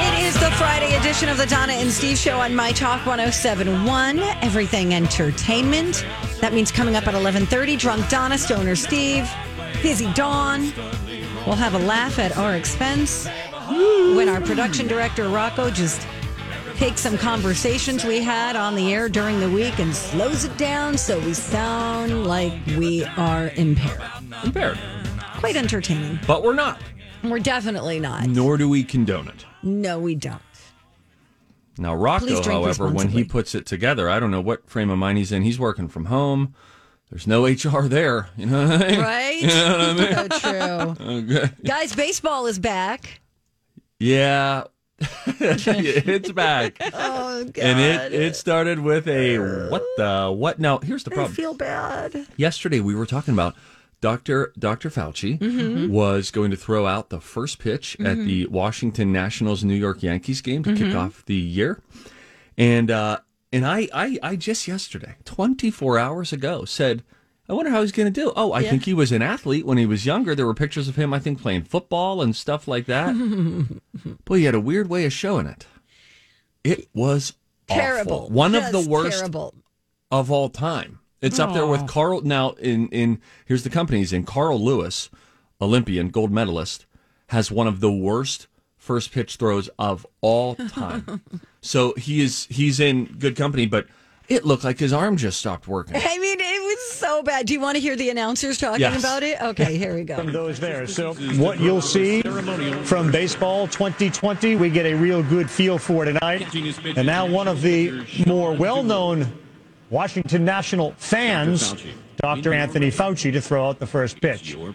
It is the Friday edition of the Donna and Steve Show on My Talk 1071, Everything Entertainment. That means coming up at 11:30, Drunk Donna, Stoner Steve, Busy Dawn. We'll have a laugh at our expense when our production director Rocco just takes some conversations we had on the air during the week and slows it down so we sound like we are impaired. Impaired. Quite entertaining. But we're not. We're definitely not. Nor do we condone it. No, we don't. Now, Rocco, however, when he puts it together, I don't know what frame of mind he's in. He's working from home. There's no HR there. You know what I mean? Right? You know what I mean? So true. Okay. Guys, baseball is back. Yeah. it's back. Oh, God. And it, it started with a what the what? Now, here's the I problem. feel bad. Yesterday we were talking about Dr. Dr. Fauci Mhm. was going to throw out the first pitch at Mhm. the Washington Nationals New York Yankees game to kick Mhm. off the year. And uh and I, I I just yesterday, 24 hours ago, said I wonder how he's going to do. Oh, I Yeah. think he was an athlete when he was younger. There were pictures of him, I think, playing football and stuff like that. Boy, he had a weird way of showing it. It was awful. Terrible. One of the worst Terrible. of all time. It's up there with Carl. Now, in in here's the companies in Carl Lewis, Olympian gold medalist, has one of the worst first pitch throws of all time. so he is he's in good company, but it looked like his arm just stopped working. I mean, it was so bad. Do you want to hear the announcers talking Yes. about it? Okay, here we go. From those there. So, what you'll see from baseball 2020, we get a real good feel for tonight. And now, one of the more well known Washington National fans, Dr. Anthony Fauci, to throw out the first pitch.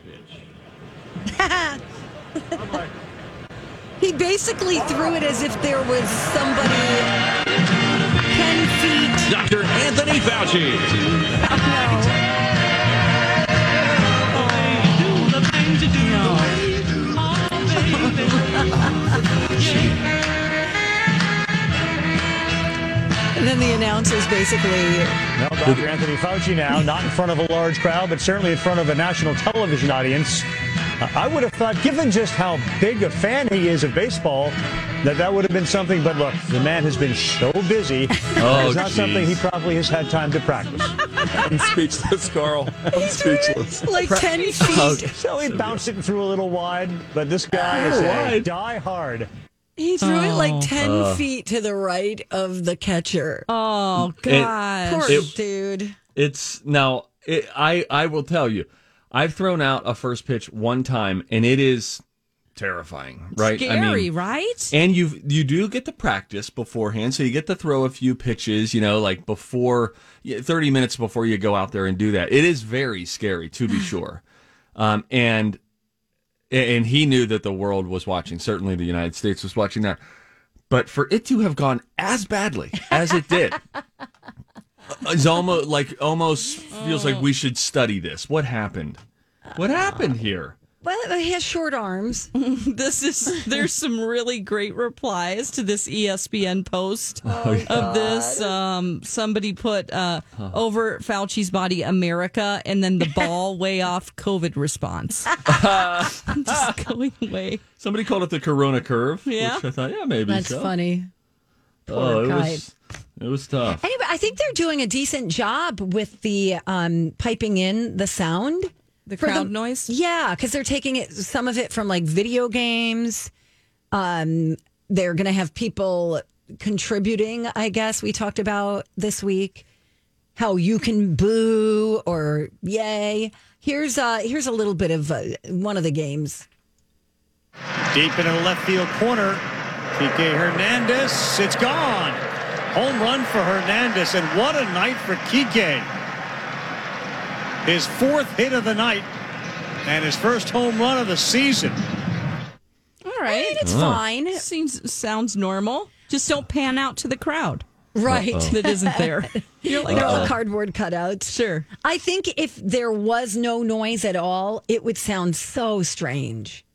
He basically threw it as if there was somebody 10 feet. Dr. Anthony Fauci. Oh, and then the announcers basically. Well, Dr. Anthony Fauci now, not in front of a large crowd, but certainly in front of a national television audience. Uh, I would have thought, given just how big a fan he is of baseball, that that would have been something. But look, the man has been so busy. Oh, it's not something he probably has had time to practice. I'm speechless, Carl. I'm speechless. Like 10 feet. So he bounced it through a little wide, but this guy is Oh, a wide. die hard. He threw it like 10 Uh. feet to the right of the catcher. Oh, It- God. Poor It- dude. It's now. It, I I will tell you, I've thrown out a first pitch one time, and it is terrifying. Right? I Scary, mean, right? And you you do get to practice beforehand, so you get to throw a few pitches. You know, like before thirty minutes before you go out there and do that. It is very scary, to be sure. Um, and and he knew that the world was watching. Certainly, the United States was watching that. But for it to have gone as badly as it did, is almost like almost feels like we should study this. What happened? What happened here? Well, he has short arms. this is there's some really great replies to this ESPN post Oh, yeah. of this. Um, somebody put uh, over Fauci's body America and then the ball way off COVID response. Just going away. Somebody called it the Corona curve. Yeah. which I thought, yeah, maybe. That's so. funny. Oh, Poor it was it was tough. Anyway, I think they're doing a decent job with the um, piping in the sound. The For crowd noise? Yeah, because they're taking it some of it from like video games. Um, they're going to have people contributing, I guess, we talked about this week how you can boo or yay. Here's uh here's a little bit of uh, one of the games. Deep into the left field corner. Kike Hernandez. It's gone. Home run for Hernandez. And what a night for Kike. His fourth hit of the night and his first home run of the season. All right. It's fine. Seems sounds normal. Just don't pan out to the crowd. Right. That isn't there. You're like, They're all oh, cardboard cutouts. sure. I think if there was no noise at all, it would sound so strange.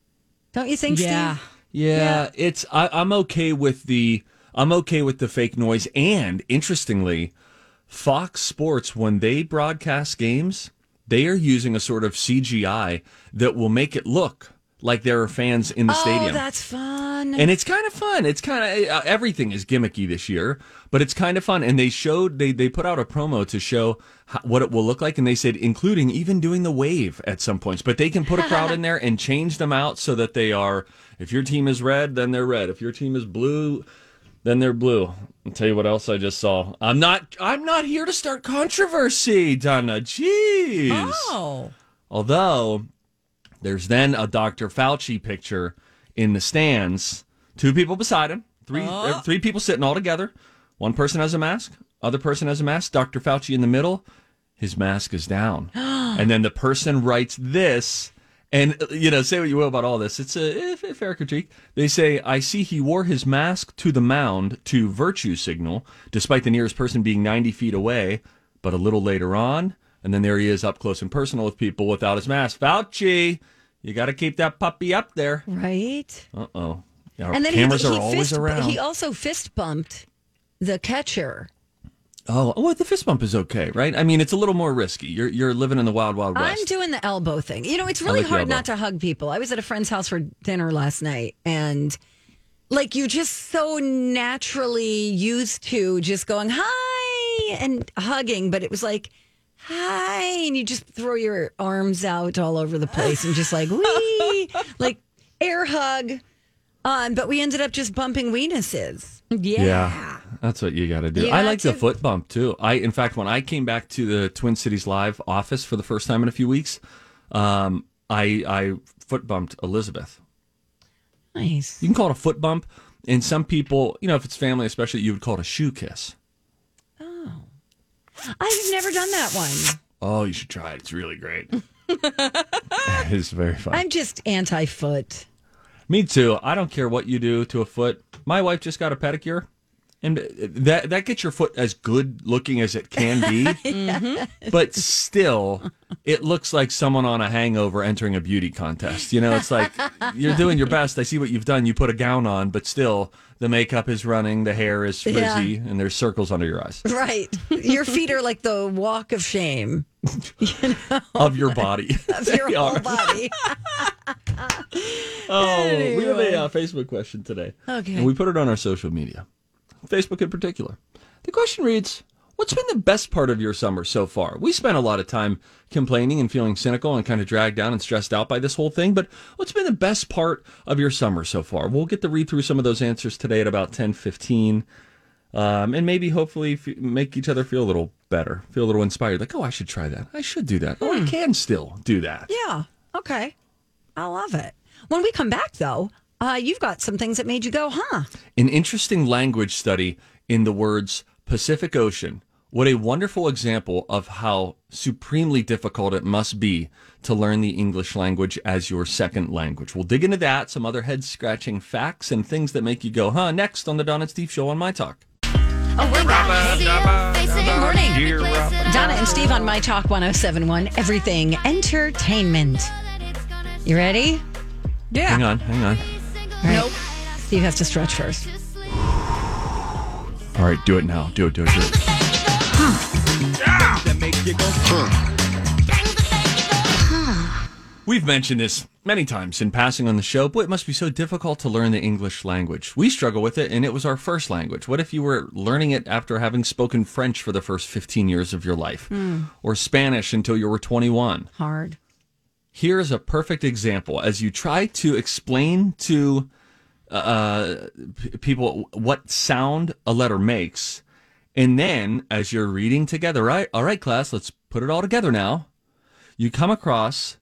Don't you think, Yeah. Steve? Yeah, yeah, it's I, I'm okay with the I'm okay with the fake noise. And interestingly, Fox Sports when they broadcast games, they are using a sort of CGI that will make it look like there are fans in the Oh, stadium. that's fun. and it's kind of fun. It's kind of uh, everything is gimmicky this year, but it's kind of fun. And they showed they they put out a promo to show how, what it will look like, and they said including even doing the wave at some points. But they can put a crowd in there and change them out so that they are. If your team is red, then they're red. If your team is blue, then they're blue. I'll tell you what else I just saw. I'm not. I'm not here to start controversy, Donna. Jeez. Oh. Although there's then a Dr. Fauci picture in the stands, two people beside him, three uh, three people sitting all together. One person has a mask, other person has a mask. Dr. Fauci in the middle, his mask is down, and then the person writes this. And you know, say what you will about all this, it's a, a fair critique. They say, "I see he wore his mask to the mound to virtue signal, despite the nearest person being 90 feet away. But a little later on, and then there he is up close and personal with people without his mask. Fauci, you got to keep that puppy up there. right. Uh oh. And then cameras he, are he always fist, around. He also fist bumped the catcher. Oh, well, the fist bump is okay, right? I mean, it's a little more risky. You're you're living in the wild, wild west. I'm doing the elbow thing. You know, it's really like hard not to hug people. I was at a friend's house for dinner last night and like you're just so naturally used to just going hi and hugging, but it was like hi and you just throw your arms out all over the place and just like we like air hug. Um, but we ended up just bumping weenuses. Yeah. Yeah, that's what you got to do. You I got like the foot bump too. I, in fact, when I came back to the Twin Cities Live office for the first time in a few weeks, um, I I foot bumped Elizabeth. Nice. You can call it a foot bump, and some people, you know, if it's family, especially, you would call it a shoe kiss. Oh, I've never done that one. Oh, you should try it. It's really great. it's very fun. I'm just anti foot. Me too. I don't care what you do to a foot. My wife just got a pedicure, and that that gets your foot as good looking as it can be. But still, it looks like someone on a hangover entering a beauty contest. You know, it's like you're doing your best. I see what you've done. You put a gown on, but still, the makeup is running, the hair is frizzy, and there's circles under your eyes Right. Your feet are like the walk of shame of your body. of your whole body. Oh, we have a uh, Facebook question today. Okay. And we put it on our social media, Facebook in particular. The question reads What's been the best part of your summer so far? We spent a lot of time complaining and feeling cynical and kind of dragged down and stressed out by this whole thing, but what's been the best part of your summer so far? We'll get to read through some of those answers today at about 10 15. Um, and maybe hopefully f- make each other feel a little better, feel a little inspired. Like, oh, I should try that. I should do that. Oh, I can still do that. Yeah. Okay. I love it. When we come back, though, uh, you've got some things that made you go, huh? An interesting language study in the words Pacific Ocean. What a wonderful example of how supremely difficult it must be to learn the English language as your second language. We'll dig into that, some other head scratching facts and things that make you go, huh? Next on the Don and Steve Show on My Talk. Oh, we're back. Good morning. Donna and Steve on My Talk 1071, Everything Entertainment. You ready? Yeah. Hang on, hang on. Nope. Steve has to stretch first. All right, do it now. Do it, do it, do it. We've mentioned this many times in passing on the show, but it must be so difficult to learn the English language. We struggle with it, and it was our first language. What if you were learning it after having spoken French for the first 15 years of your life, or Spanish until you were 21? Hard. Here's a perfect example as you try to explain to uh, people what sound a letter makes, and then as you're reading together, right? All right, class, let's put it all together now. You come across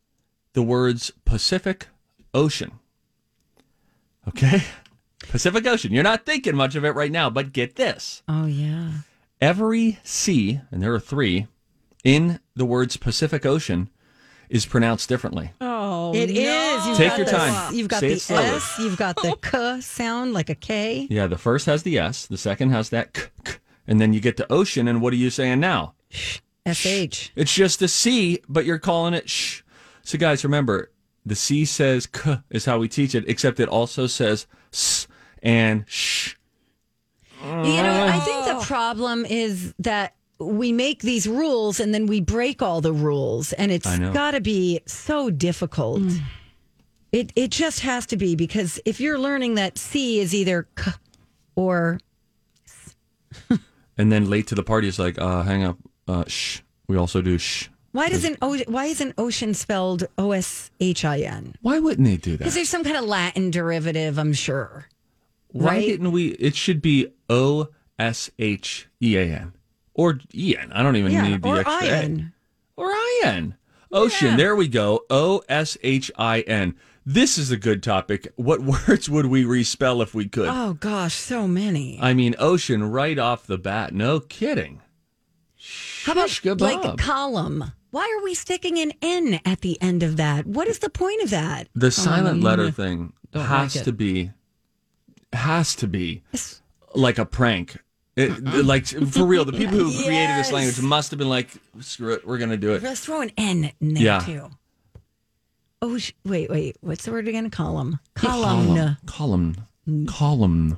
the words Pacific Ocean. Okay, Pacific Ocean. You're not thinking much of it right now, but get this Oh yeah. every C, and there are three, in the words Pacific Ocean is pronounced differently. Oh, It is. no. You've Take got your the, time. You've got Say the. S. You've got the K sound like a K. Yeah, the first has the S, the second has that k, k, and then you get to ocean, and what are you saying now? S H. It's just a C, but you're calling it sh. So, guys, remember, the C says k is how we teach it, except it also says s and sh. You know, I think the problem is that we make these rules and then we break all the rules, and it's got to be so difficult. It it just has to be because if you're learning that C is either K or And then late to the party is like, uh, hang up, uh, sh. We also do sh. Why doesn't o- why isn't ocean spelled O S H I N? Why wouldn't they do that? Because there's some kind of Latin derivative, I'm sure. Why right? didn't we? It should be O S H E A N or E N. I don't even Yeah, need the or extra A. or iron. Ocean. There we go. O S H I N. This is a good topic. What words would we respell if we could? Oh gosh, so many. I mean, ocean right off the bat. No kidding. How about like a column? Why are we sticking an N at the end of that? What is the point of that? The silent letter mm, thing has like to be has to be It's- like a prank. It, like for real, the people who created this language must have been like, "Screw it, we're gonna do it." Let's throw an N in there Yeah. too. Oh, sh- wait, wait. What's the word again? Column. Column. column, column,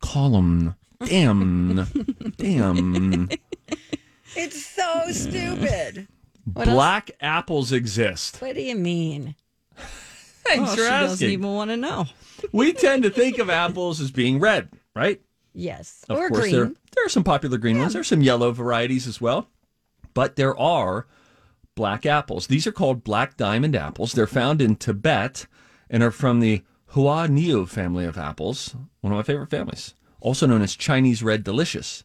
column. Damn, damn. It's so stupid. What else? Black apples exist. What do you mean? Thanks Oh, for she doesn't asking. even want to know. We tend to think of apples as being red, right? Yes. Of or course, green. there there are some popular green ones. There's some yellow varieties as well, but there are black apples. These are called black diamond apples. They're found in Tibet and are from the Hua Niu family of apples, one of my favorite families, also known as Chinese red delicious.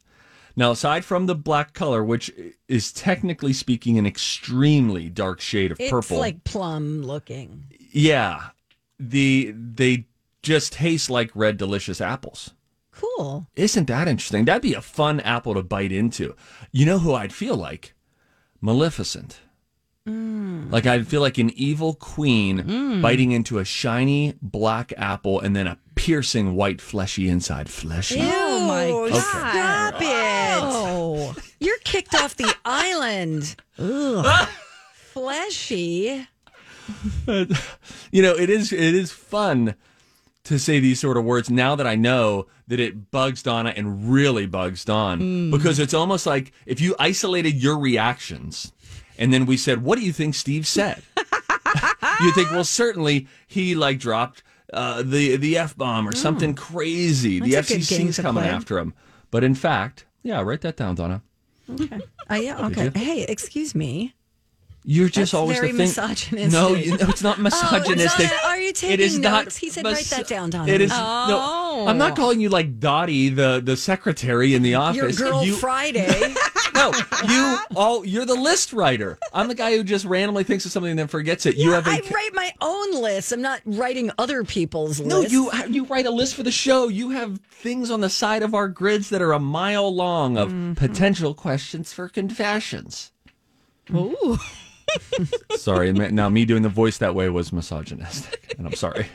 Now, aside from the black color, which is technically speaking an extremely dark shade of It's purple, like plum looking. yeah, the they just taste like red delicious apples. Cool. Isn't that interesting? That'd be a fun apple to bite into. You know who I'd feel like? Maleficent. Mm. Like I'd feel like an evil queen mm. biting into a shiny black apple and then a piercing white fleshy inside. Fleshy. Oh, my Ew, God. Stop it. Kicked off the island. Ugh. Fleshy. You know, it is it is fun to say these sort of words now that I know that it bugs Donna and really bugs Dawn because it's almost like if you isolated your reactions and then we said, "What do you think Steve said?" you think, "Well, certainly he like dropped uh, the the f bomb or something crazy. the That's good FCC's coming play. after him." But in fact, yeah, write that down, Donna. Oh, yeah. Okay. Hey, excuse me. You're just That's always very the thing. misogynistic. No, you, no, it's not misogynistic. Donna, are you It is taking not notes? He said, write that down, Donna. It is. Oh. No, I'm not calling you like Dottie, the the secretary in the office. Your girl you, Friday. no, you all. You're the list writer. I'm the guy who just randomly thinks of something and then forgets it. you have a. I write my own list. I'm not writing other people's no, lists. you you write a list for the show. You have things on the side of our grids that are a mile long of Mm-hmm. potential questions for confessions. Ooh. Sorry, now me doing the voice that way was misogynistic, and I'm sorry.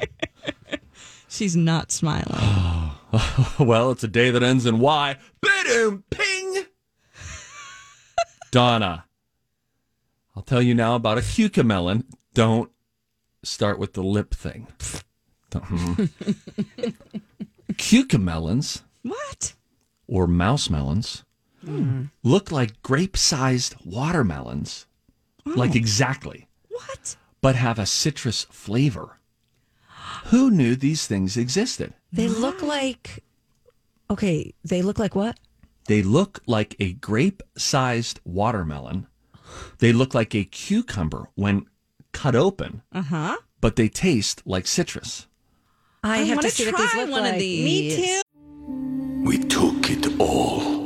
she's not smiling. Well, it's a day that ends in Y. Boom, ping. Donna, I'll tell you now about a cucamelon. Don't start with the lip thing. Don't- hmm. Cucamelons What? or mouse melons hmm. look like grape-sized watermelons, like exactly, What? but have a citrus flavor. Who knew these things existed? They look like. Okay, they look like what? They look like a grape sized watermelon. They look like a cucumber when cut open, Uh huh. but they taste like citrus. I, I have wanna to see what try these look one of these. Me too. We took it all.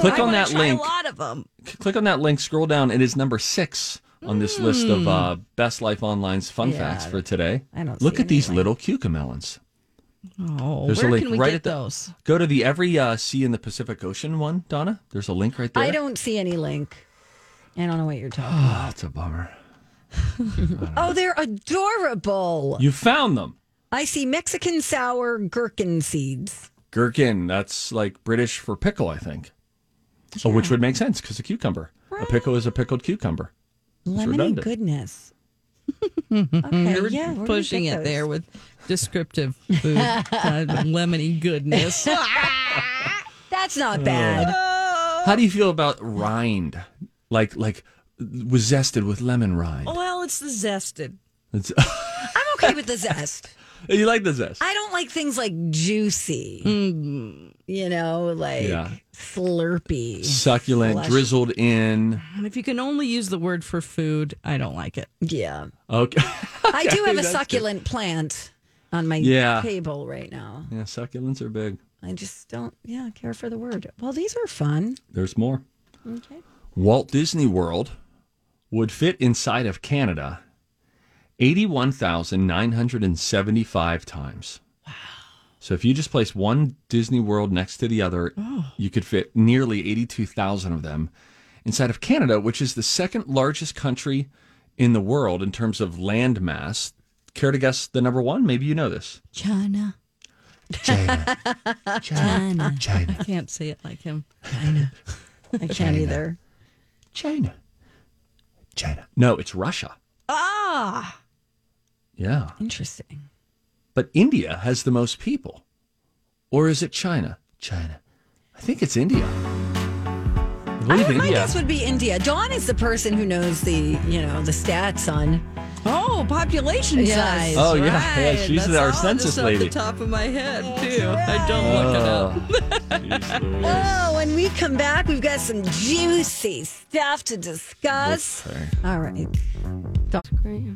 Click I on that link. A lot of them. Click on that link. Scroll down. It is number six on this list of uh, Best Life Online's fun Yeah, facts for today. I don't Look at these little cucamelons. Oh, There's a where link can we right get at the- those? Go to the Every uh, C in the Pacific Ocean one, Donna. There's a link right there. I don't see any link. I don't know what you're talking Oh, about. it's a bummer. Oh, they're adorable. You found them. I see Mexican sour gherkin seeds. Gherkin. That's like British for pickle, I think. Oh, which would make sense because a cucumber. A pickle is a pickled cucumber. It's Lemony redundant. goodness. okay, You're yeah, where do we pushing it there with descriptive food, uh, lemony goodness. That's not bad. How do you feel about rind? Like like was zested with lemon rind. well, it's the zested. It's, I'm okay with the zest. you like the zest? I don't like things like juicy. You know, like Yeah. slurpy. Succulent, Flesh. drizzled in. And if you can only use the word for food, I don't like it. Yeah. Okay. I do have a that's good. succulent plant on my Yeah. table right now. Yeah, succulents are big. I just don't, yeah, care for the word. Well, these are fun. There's more. Okay. Walt Disney World would fit inside of Canada 81,975 times. Wow. So if you just place one Disney World next to the other, you could fit nearly 82,000 of them inside of Canada, which is the second largest country in the world in terms of land mass. Care to guess the number one? Maybe you know this. China. China. China. China. I can't say it like him. China. I can't either. China. China. No, it's Russia. Ah, Yeah. Interesting. But India has the most people. Or is it China? China. I think it's India. I I, believe my guess would be India. Dawn is the person who knows the, you know, the stats on. oh, population Yes. size. Oh, yeah, right. yeah, she's That's our all census just off lady. the top of my head oh, too. I don't look it up. Oh, oh, when we come back, we've got some juicy stuff to discuss. Okay. All right.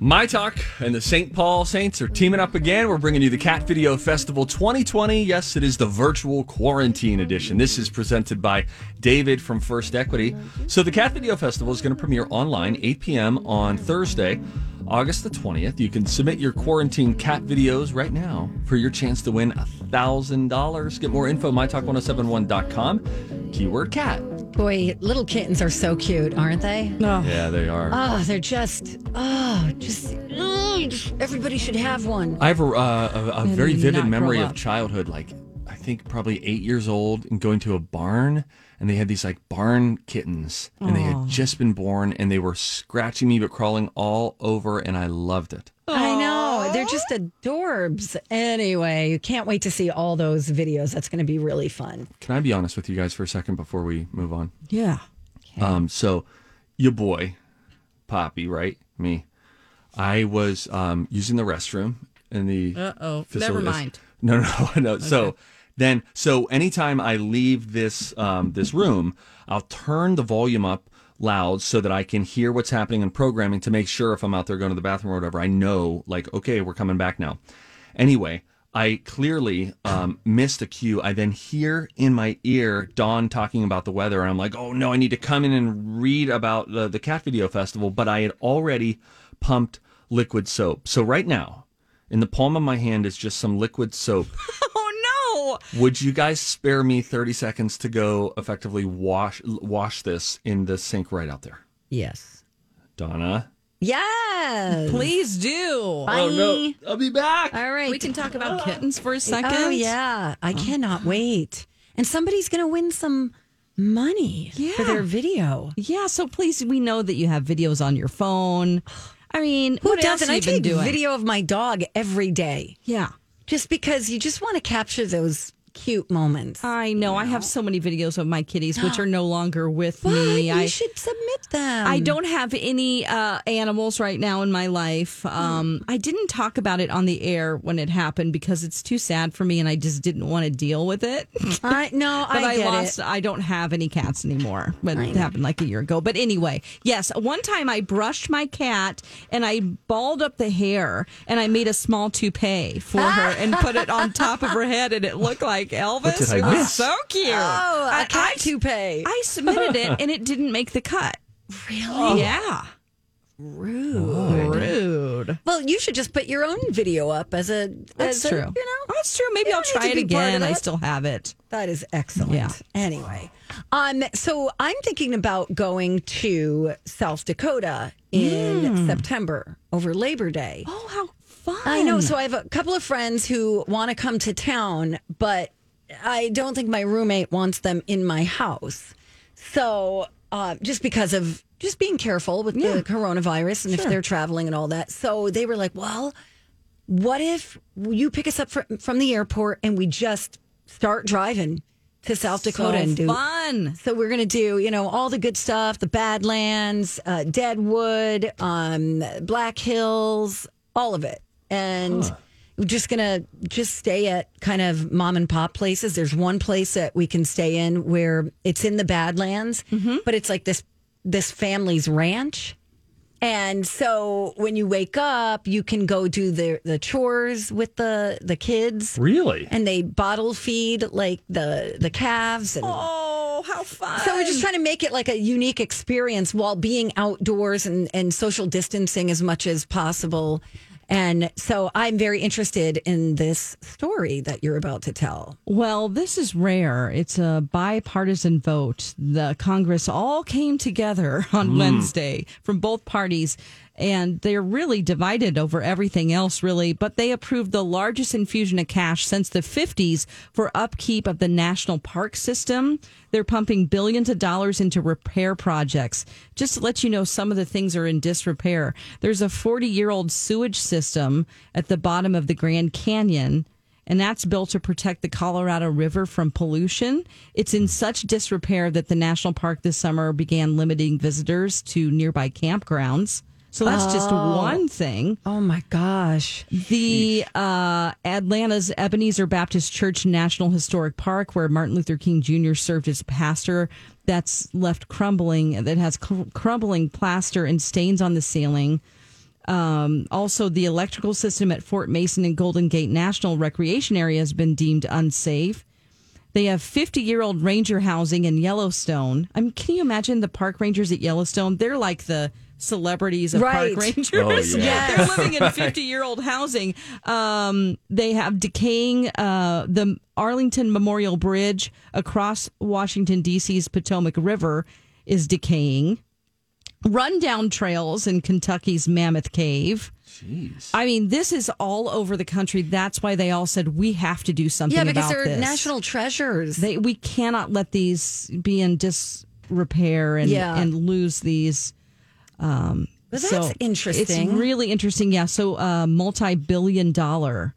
My Talk and the St. Paul Saints are teaming up again. We're bringing you the Cat Video Festival 2020. Yes, it is the virtual quarantine edition. This is presented by David from First Equity. So, the Cat Video Festival is going to premiere online 8 p.m. on Thursday, August the 20th. You can submit your quarantine cat videos right now for your chance to win $1,000. Get more info, mytalk1071.com. Keyword cat. Boy, little kittens are so cute, aren't they? No. Yeah, they are. Oh, they're just, oh, just, oh, everybody should have one. I have a, uh, a, a very vivid memory of childhood. Like, I think probably eight years old and going to a barn, and they had these like barn kittens, and they had just been born, and they were scratching me but crawling all over, and I loved it. I know. They're just adorbs. Anyway, you can't wait to see all those videos. That's going to be really fun. Can I be honest with you guys for a second before we move on? Yeah. Um, so your boy, Poppy, right? Me. I was um, using the restroom in the Uh oh. Never mind. No, no, no. So then, so anytime I leave this um, this room, I'll turn the volume up loud so that I can hear what's happening in programming to make sure if I'm out there going to the bathroom or whatever, I know like, okay, we're coming back now. Anyway, I clearly um, missed a cue. I then hear in my ear Dawn talking about the weather, and I'm like, oh no, I need to come in and read about the, the Cat Video Festival. But I had already pumped liquid soap. So right now, in the palm of my hand is just some liquid soap. Oh no. Would you guys spare me 30 seconds to go effectively wash wash this in the sink right out there? Yes. Donna. Yes. Please do. Bye. Oh no, I'll be back. All right. We can talk about ah. kittens for a oh, second. Oh yeah, I oh. cannot wait. And somebody's going to win some money for their video. Yeah, so please, we know that you have videos on your phone. I mean, Who what doesn't? have I you been take doing? video of my dog every day, Yeah. Just because you just want to capture those cute moments. I know. I have so many videos of my kitties, which are no longer with but me. you I should submit them. I don't have any uh, animals right now in my life. Um, I didn't talk about it on the air when it happened because it's too sad for me, and I just didn't want to deal with it. I no, but I, I, get lost. it. I don't have any cats anymore. But it happened like a year ago. But anyway, yes, one time I brushed my cat and I balled up the hair and I made a small toupee for her and put it on top of her head, and it looked like Elvis. did I it was so cute. Oh, a I- cat I- toupee. I submitted it and it didn't make the cut. really Yeah. rude. Rude. Well, you should just put your own video up as a. That's as a, true. you know, That's true. Maybe I'll try it to be part of again. I still have it. That is excellent. Yeah. Anyway, um, so I'm thinking about going to South Dakota in September over Labor Day. Oh, how fun. I know. So I have a couple of friends who want to come to town, but I don't think my roommate wants them in my house. So uh, just because of just being careful with the coronavirus and if they're traveling and all that. So they were like, well, what if you pick us up fr- from the airport and we just start driving to South Dakota so and do fun. so we're gonna do, you know, all the good stuff: the Badlands, uh, Deadwood, um, Black Hills, all of it, and we're just gonna just stay at kind of mom and pop places. There's one place that we can stay in where it's in the Badlands, mm-hmm. but it's like this this family's ranch. And so when you wake up, you can go do the the chores with the the kids. Really? And they bottle feed like the the calves and Oh, how fun. so we're just trying to make it like a unique experience while being outdoors and, and social distancing as much as possible. And so I'm very interested in this story that you're about to tell. Well, this is rare. It's a bipartisan vote. The Congress all came together on mm. Wednesday from both parties, and they're really divided over everything else, really. But they approved the largest infusion of cash since the 50s for upkeep of the national park system. They're pumping billions of dollars into repair projects. Just to let you know, some of the things are in disrepair. There's a 40 year old sewage system at the bottom of the Grand Canyon and that's built to protect the Colorado River from pollution. It's in such disrepair that the national park this summer began limiting visitors to nearby campgrounds. So that's just one thing. Oh my gosh. The uh, Atlanta's Ebenezer Baptist Church National Historic Park, where Martin Luther King Jr. served as pastor, that's left crumbling, that has cr- crumbling plaster and stains on the ceiling. Um, also, the electrical system at Fort Mason and Golden Gate National Recreation Area has been deemed unsafe. They have 50 year old ranger housing in Yellowstone. I mean, can you imagine the park rangers at Yellowstone? They're like the celebrities of Right. park rangers. Oh, yeah. They're living in 50 year old housing. Um, they have decaying uh, the Arlington Memorial Bridge across Washington, D.C.'s Potomac River is decaying. Rundown trails in Kentucky's Mammoth Cave. Jeez. I mean, this is all over the country. That's why they all said we have to do something. Yeah, because about they're this. national treasures. They, we cannot let these be in disrepair and Yeah. and lose these. Um, Well, so that's interesting. It's really interesting. Yeah. So, uh, multi-billion dollar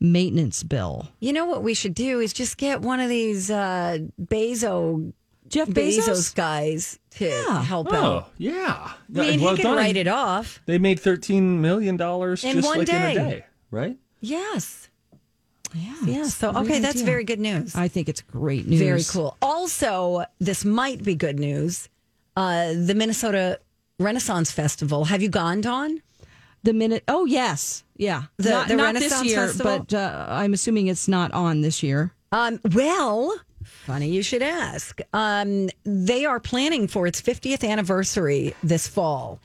maintenance bill. you know what we should do is just get one of these uh, Bezo Jeff Bezos, Bezos. guys to Yeah. help Oh, out. yeah. I mean, Well he can write it off. They made $13 million just In one like in day. a day, right? Yes. Yeah. Yeah. So a great okay, that's very good news. I think it's great news. Very cool. Also, this might be good news. Uh, the Minnesota Renaissance Festival. Have you gone, Dawn? The minute. Oh yes. Yeah. The- not the not Renaissance this year, Festival? but uh, I'm assuming it's not on this year. Um, well, funny you should ask. Um, they are planning for its 50th anniversary this fall.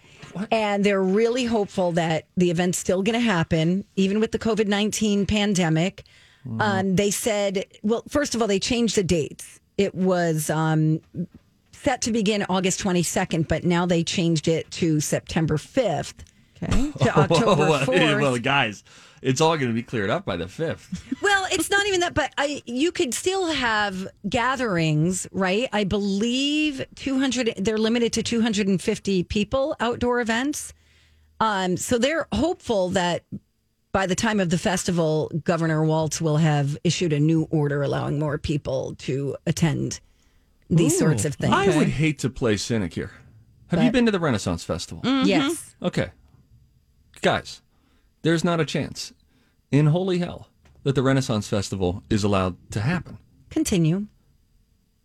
And they're really hopeful that the event's still going to happen, even with the COVID 19 pandemic. Um, they said, well, first of all, they changed the dates. It was um, set to begin August 22nd, but now they changed it to September 5th Okay. to October well, 4th. well, guys, it's all going to be cleared up by the fifth. Well, it's not even that, but I you could still have gatherings, right? I believe 200 they're limited to 250 people outdoor events. Um so they're hopeful that by the time of the festival, Governor Walz will have issued a new order allowing more people to attend these sorts of things. I would eh? hate to play cynic here. Have you been to the Renaissance Festival? Mm-hmm. Mm-hmm. Yes. Okay. Guys, there's not a chance in holy hell that the Renaissance Festival is allowed to happen. Continue.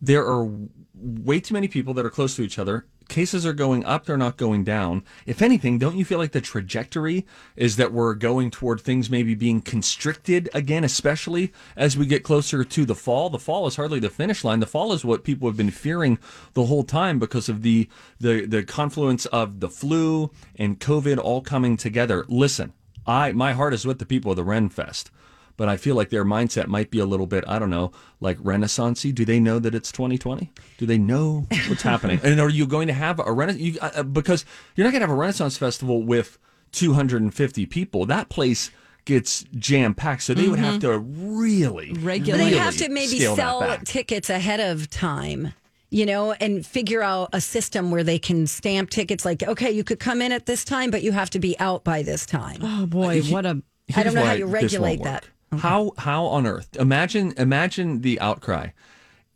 There are way too many people that are close to each other. Cases are going up, they're not going down. If anything, don't you feel like the trajectory is that we're going toward things maybe being constricted again, especially as we get closer to the fall? The fall is hardly the finish line. The fall is what people have been fearing the whole time because of the the, the confluence of the flu and COVID all coming together. Listen, I my heart is with the people of the Ren Fest but I feel like their mindset might be a little bit, I don't know, like renaissancey. Do they know that it's 2020? Do they know what's happening? And are you going to have a renaissance? Uh, because you're not going to have a Renaissance festival with 250 people. That place gets jam packed, so they would have to really But Regulate. they really have to maybe sell tickets ahead of time, you know, and figure out a system where they can stamp tickets like, okay, you could come in at this time, but you have to be out by this time. Oh boy, what a I don't know how you regulate won't that. Work. How how on earth? Imagine imagine the outcry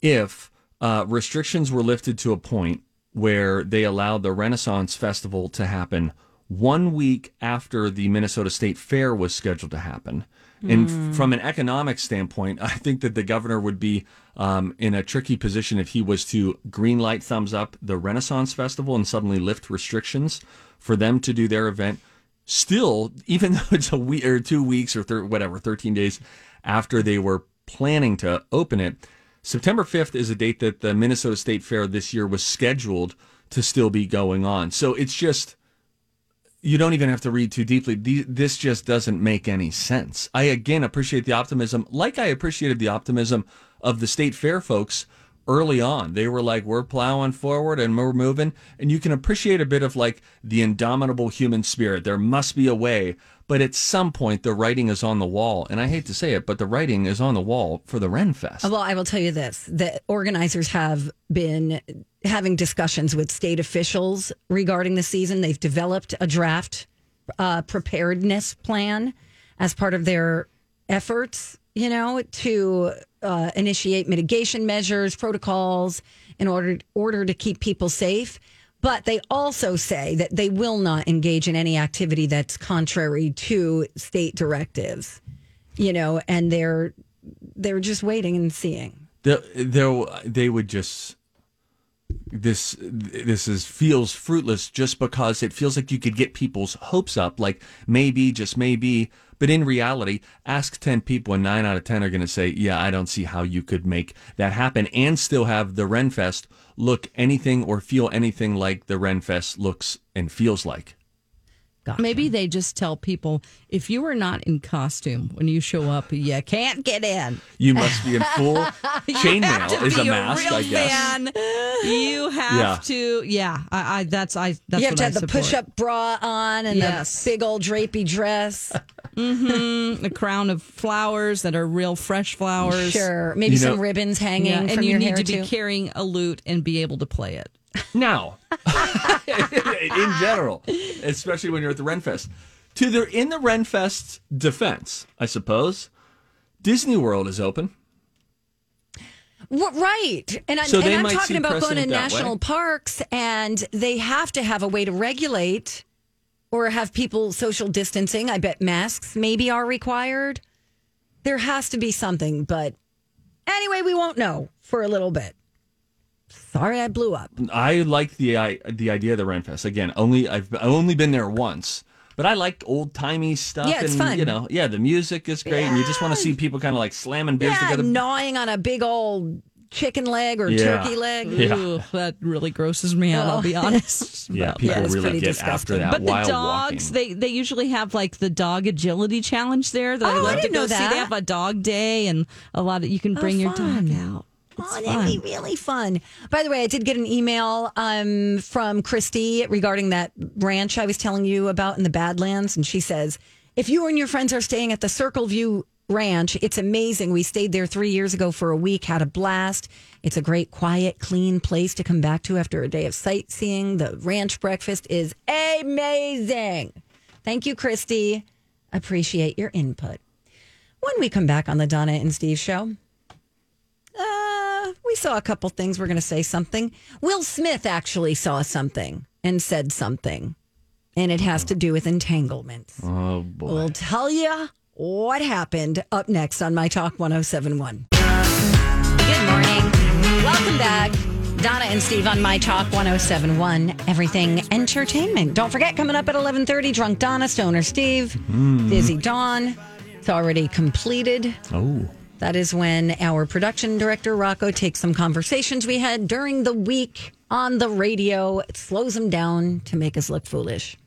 if uh, restrictions were lifted to a point where they allowed the Renaissance Festival to happen one week after the Minnesota State Fair was scheduled to happen. And f- from an economic standpoint, I think that the governor would be um, in a tricky position if he was to green light thumbs up the Renaissance Festival and suddenly lift restrictions for them to do their event still, even though it's a week or two weeks or thir- whatever, 13 days after they were planning to open it, September 5th is a date that the Minnesota State Fair this year was scheduled to still be going on. So it's just, you don't even have to read too deeply. This just doesn't make any sense. I again appreciate the optimism, like I appreciated the optimism of the state fair folks early on. They were like, we're plowing forward and we're moving. And you can appreciate a bit of like the indomitable human spirit. There must be a way. But at some point, the writing is on the wall. And I hate to say it, but the writing is on the wall for the Ren Fest. Well, I will tell you this the organizers have been having discussions with state officials regarding the season. They've developed a draft uh, preparedness plan as part of their efforts, you know, to uh, initiate mitigation measures, protocols in order order to keep people safe. But they also say that they will not engage in any activity that's contrary to state directives, you know, and they're they're just waiting and seeing. they they they would just this this is feels fruitless just because it feels like you could get people's hopes up like maybe just maybe but in reality ask 10 people and 9 out of 10 are going to say yeah I don't see how you could make that happen and still have the Renfest look anything or feel anything like the Renfest looks and feels like Maybe they just tell people if you are not in costume when you show up, you can't get in. you must be in full chainmail To is a be mask real I guess fan, you have Yeah. to. Yeah, I, I that's I. That's you have what to I have the push-up bra on and Yes. the big old drapey dress. Mm-hmm. a crown of flowers that are real fresh flowers. Sure, maybe You know- some ribbons hanging Yeah, from and you your need hair to be carrying a lute and be able to play it. Now, in general, especially when you're at the Renfest, to the in the Renfest's defense, I suppose, Disney World is open. Wha- right, and, I, so and I'm talking about going to national way. parks, and they have to have a way to regulate or have people social distancing. I bet masks maybe are required. There has to be something, but anyway, we won't know for a little bit. Sorry, I blew up. I like the I, the idea of the Renfest. Again, only I've I've only been there once, but I like old timey stuff. Yeah, it's and, fun. You know, yeah, the music is great, and you just want to see people kind of like slamming beers Yeah, together. gnawing on a big old chicken leg or Yeah. turkey leg. Yeah. Ugh, that really grosses me out. Oh. I'll be honest. Yeah, people that. it's really pretty get disgusting. after that But the dogs, walking. they they usually have like the dog agility challenge there that I Oh, I love to didn't go know see. that. They have a dog day and a lot of you can bring your dog out. It's Oh, that'd be really fun. By the way, I did get an email um, from Christy regarding that ranch I was telling you about in the Badlands. And she says, if you and your friends are staying at the Circle View Ranch, it's amazing. We stayed there three years ago for a week, had a blast. It's a great, quiet, clean place to come back to after a day of sightseeing. The ranch breakfast is amazing. Thank you, Christy. Appreciate your input. When we come back on the Donna and Steve show, uh, we saw a couple things. We're going to say something. Will Smith actually saw something and said something, and it has to do with entanglements. oh boy. We'll tell you what happened up next on My Talk 1071. Good morning. Welcome back. Donna and Steve on My Talk 1071, Everything Entertainment. Don't forget, coming up at 1130, Drunk Donna, Stoner Steve, hmm. Dizzy Dawn. It's already completed. Oh. That is when our production director, Rocco, takes some conversations we had during the week on the radio, it slows them down to make us look foolish.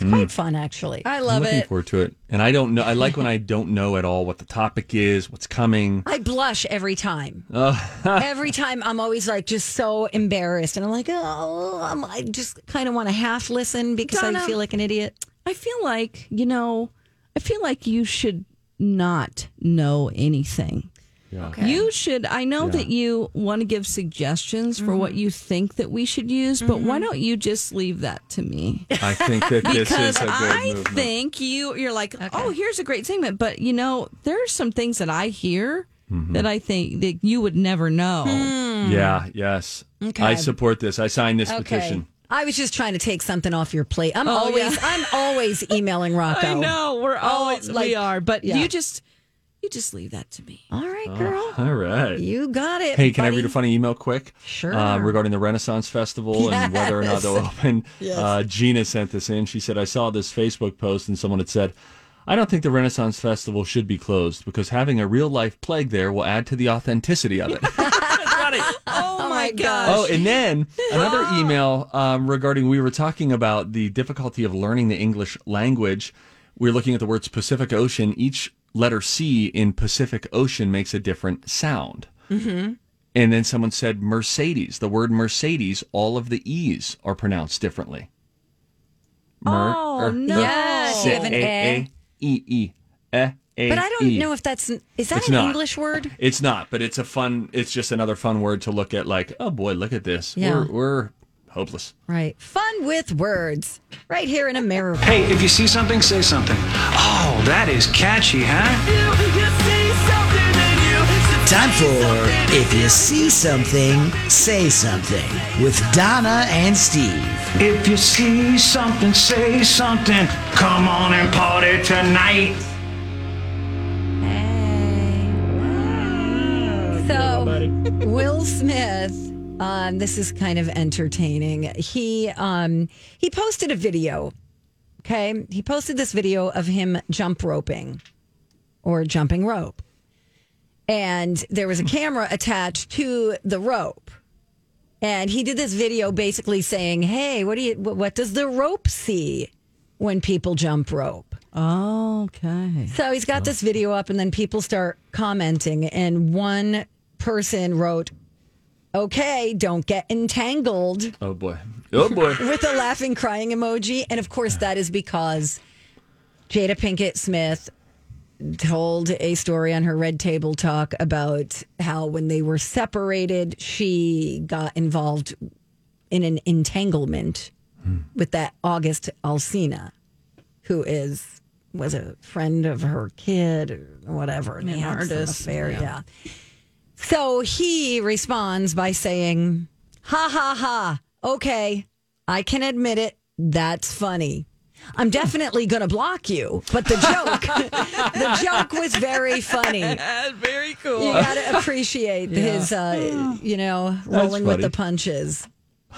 It's quite mm. fun, actually. I love it. I'm looking it. forward to it. And I don't know. I like when I don't know at all what the topic is, what's coming. I blush every time. Oh. every time I'm always like just so embarrassed. And I'm like, oh, I'm, I just kind of want to half listen because I feel like an idiot. I feel like, you know, I feel like you should not know anything. Yeah. You should. I know that you want to give suggestions for what mm-hmm. you think that we should use, but why mm-hmm. don't you just leave that to me? I think that this Because is a good I movement. think you you're like, oh, here's a great segment, but you know, there are some things that I hear Mm-hmm. that I think that you would never know. Hmm. yeah. Yes. Okay. I support this. I signed this Okay. petition. I was just trying to take something off your plate. I'm Oh, always, yeah. I'm always emailing Rocco. I know we're always like- we are, but yeah. you just you just leave that to me. All right, girl. All right. You got it. Hey, can I buddy. read a funny email quick? Sure. Uh, regarding the Renaissance Festival and whether or not they'll open. Yes. Uh, Gina sent this in. She said, I saw this Facebook post and someone had said, I don't think the Renaissance Festival should be closed because having a real life plague there will add to the authenticity of it. Oh, my gosh. Oh, and then another email um, regarding we were talking about the difficulty of learning the English language. We're looking at the words Pacific Ocean. Each letter C in Pacific Ocean makes a different sound. Mm-hmm. And then someone said Mercedes. The word Mercedes, all of the E's are pronounced differently. Mer- Oh, er- no. Yes, you have an a- a- e- e- a- But I don't e. know if that's, is that It's an not. English word? It's not, but it's a fun. It's just another fun word to look at. Like, oh boy, look at this. Yeah. We're we're hopeless. Right. Fun with words right here in America. Hey, if you see something, say something. Oh, that is catchy, huh? Time for If You See Something, Say Something with Donna and Steve. If you see something, say something. Come on and party tonight. Hey. So, Will Smith, um, this is kind of entertaining. He um, he posted a video. Okay, he posted this video of him jump roping or jumping rope, and there was a camera attached to the rope. And he did this video basically saying, "Hey, what do you? What, what does the rope see when people jump rope?" Okay. So he's got this video up, and then people start commenting. And one person wrote, Okay, don't get entangled Oh boy. Oh boy. with a laughing, crying emoji. And of course, that is because Jada Pinkett Smith told a story on her Red Table Talk about how when they were separated, she got involved in an entanglement with that August Alsina, who is was a friend of her kid or whatever. And An they had some artist, affair, yeah. yeah. So he responds by saying, Ha ha ha. Okay, I can admit it. That's funny. I'm definitely going to block you, but the joke, the joke was very funny. Very cool. You got to appreciate his, uh, you know, rolling with the punches.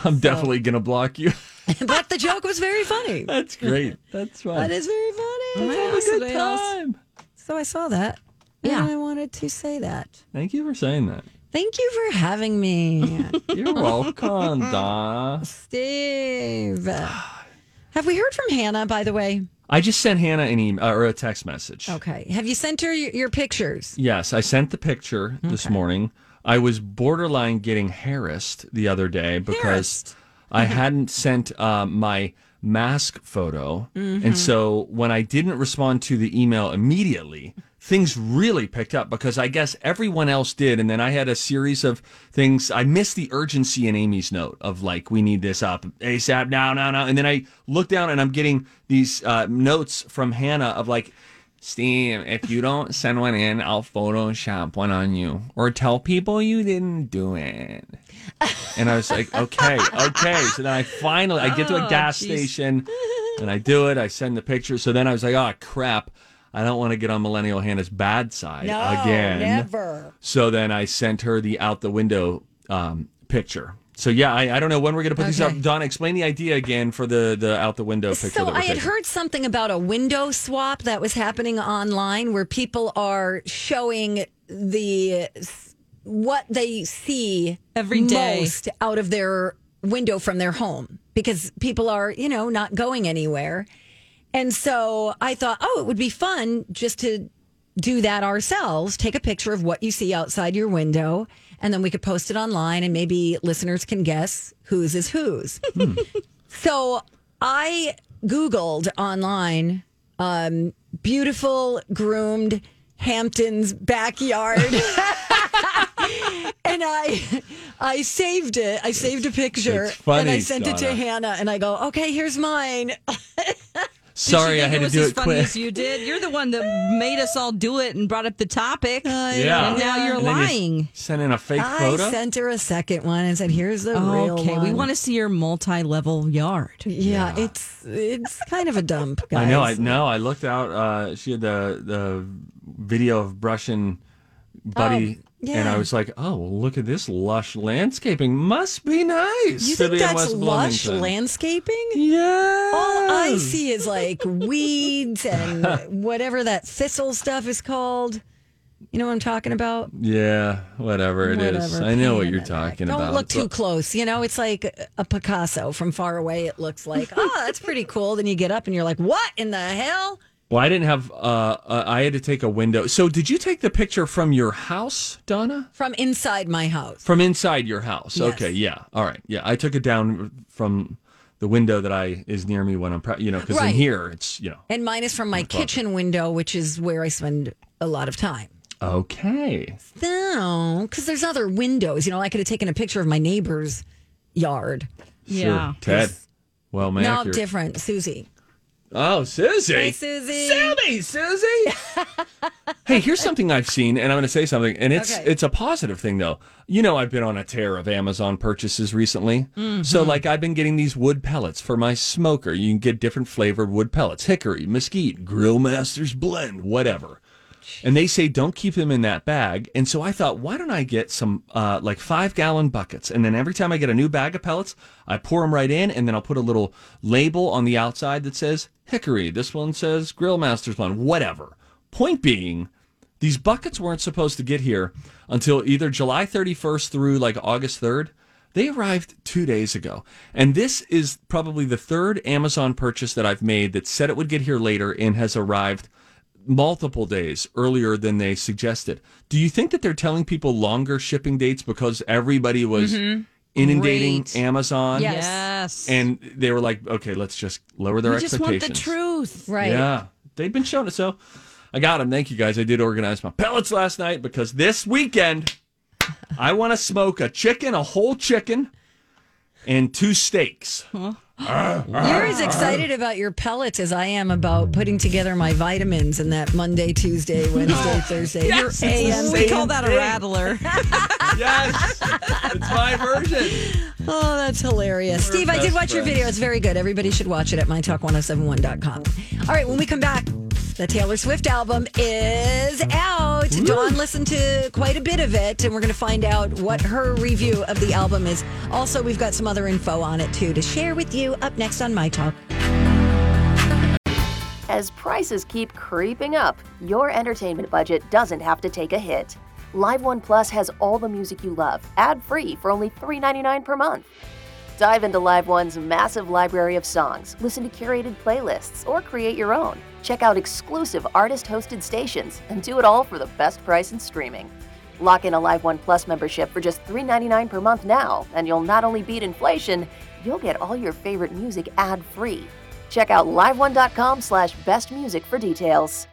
I'm definitely gonna block you. But the joke was very funny. That's great. That's fun. That is very funny. Yeah, Good a good time. So I saw that. Yeah. And I wanted to say that. Thank you for saying that. Thank you for having me, You're welcome, Donna. Steve. Have we heard from Hannah, by the way? I just sent Hannah an email or a text message. Okay. Have you sent her your, your pictures? Yes, I sent the picture this morning. I was borderline getting harassed the other day because I hadn't sent uh, my mask photo. Mm-hmm. And so when I didn't respond to the email immediately, things really picked up because I guess everyone else did. And then I had a series of things. I missed the urgency in Amy's note of like, we need this up ASAP now, now, now. And then I look down and I'm getting these uh, notes from Hannah of like, Steve, if you don't send one in, I'll Photoshop one on you or tell people you didn't do it. And I was like, okay, okay. So then I finally, I get to a Oh, gas geez. station and I do it. I send the picture. So then I was like, oh, crap. I don't want to get on Millennial Hannah's bad side No, again. never. So then I sent her the out the window um, picture. So yeah, I, I don't know when we're going to put these up. Don, explain the idea again for the, the out the window picture. So I had taking. heard something about a window swap that was happening online where people are showing the what they see Every day. most out of their window from their home because people are, you know, not going anywhere. And so I thought, oh, it would be fun just to do that ourselves. Take a picture of what you see outside your window, and then we could post it online, and maybe listeners can guess whose is whose. so I Googled online um, beautiful, groomed Hamptons backyard. and I I saved it. I saved a picture It's funny, and I sent it to Hannah and I go, "Okay, here's mine." Sorry, I had it to do it funny quick. as you did. You're the one that made us all do it and brought up the topic. Yeah. And now you're And then you lying. Sent in a fake I photo. sent her a second one and said, "Here's the real okay, one." we want to see your multi-level yard. Yeah, it's it's kind of a dump, guys. I know. I know. I looked out. Uh, she had the the video of brushing Buddy, Oh, and I was like, "Oh, well, look at this lush landscaping. Must be nice." You think that's lush landscaping? Yeah. All I see is like weeds and whatever that thistle stuff is called. You know what I'm talking about? Yeah, whatever it is. Whatever, I know what you're talking about. Don't look too close. You know, it's like a Picasso from far away. It looks like, oh, that's pretty cool. Then you get up and you're like, what in the hell? Well, I didn't have. Uh, uh, I had to take a window. So, did you take the picture from your house, Donna? From inside my house. From inside your house? Yes. Okay, yeah, all right, yeah. I took it down from the window that I is near me when I'm, pre- you know, because in here it's, you know. And mine is from my kitchen window, which is where I spend a lot of time. Okay. No, because there's other windows. You know, I could have taken a picture of my neighbor's yard. Sure. Ted. Well, man. no, different. Susie. Oh, Susie. Hey, Susie. Susie, Susie. hey, here's something I've seen, and I'm going to say something, and it's Okay. it's a positive thing though. You know, I've been on a tear of Amazon purchases recently. Mm-hmm. So, like, I've been getting these wood pellets for my smoker. You can get different flavored wood pellets: hickory, mesquite, Grill Masters blend, whatever. And they say don't keep them in that bag. And so I thought, why don't I get some uh, like five gallon buckets? And then every time I get a new bag of pellets, I pour them right in, and then I'll put a little label on the outside that says hickory. This one says Grill Masters blend, whatever. Point being, these buckets weren't supposed to get here until either July 31st through like August 3rd. They arrived two days ago. And this is probably the third Amazon purchase that I've made that said it would get here later and has arrived multiple days earlier than they suggested. Do you think that they're telling people longer shipping dates because everybody was Mhm. inundating Great. Amazon? Yes. Yes. And they were like, okay, let's just lower their we just want expectations. the truth. Right. Yeah, they've been showing it. So I got them. Thank you guys. I did organize my pellets last night because this weekend I want to smoke a chicken, a whole chicken, and two steaks. You're as excited about your pellets as I am about putting together my vitamins in that Monday, Tuesday, Wednesday, Thursday. Yes. Your AM. We call that a rattler. yes, it's my version. Oh, that's hilarious. We're Steve, I did best watch your friends. video. It's very good. Everybody should watch it at mytalk1071.com. All right, when we come back, the Taylor Swift album is out. Dawn listened to quite a bit of it, and we're going to find out what her review of the album is. Also, we've got some other info on it, too, to share with you up next on My Talk. As prices keep creeping up, your entertainment budget doesn't have to take a hit. LiveOne Plus has all the music you love, ad free for only $3.99 per month. Dive into LiveOne's massive library of songs, listen to curated playlists, or create your own. Check out exclusive artist hosted stations and do it all for the best price in streaming. Lock in a LiveOne Plus membership for just $3.99 per month now, and you'll not only beat inflation, you'll get all your favorite music ad free. Check out liveone.com slash bestmusic for details.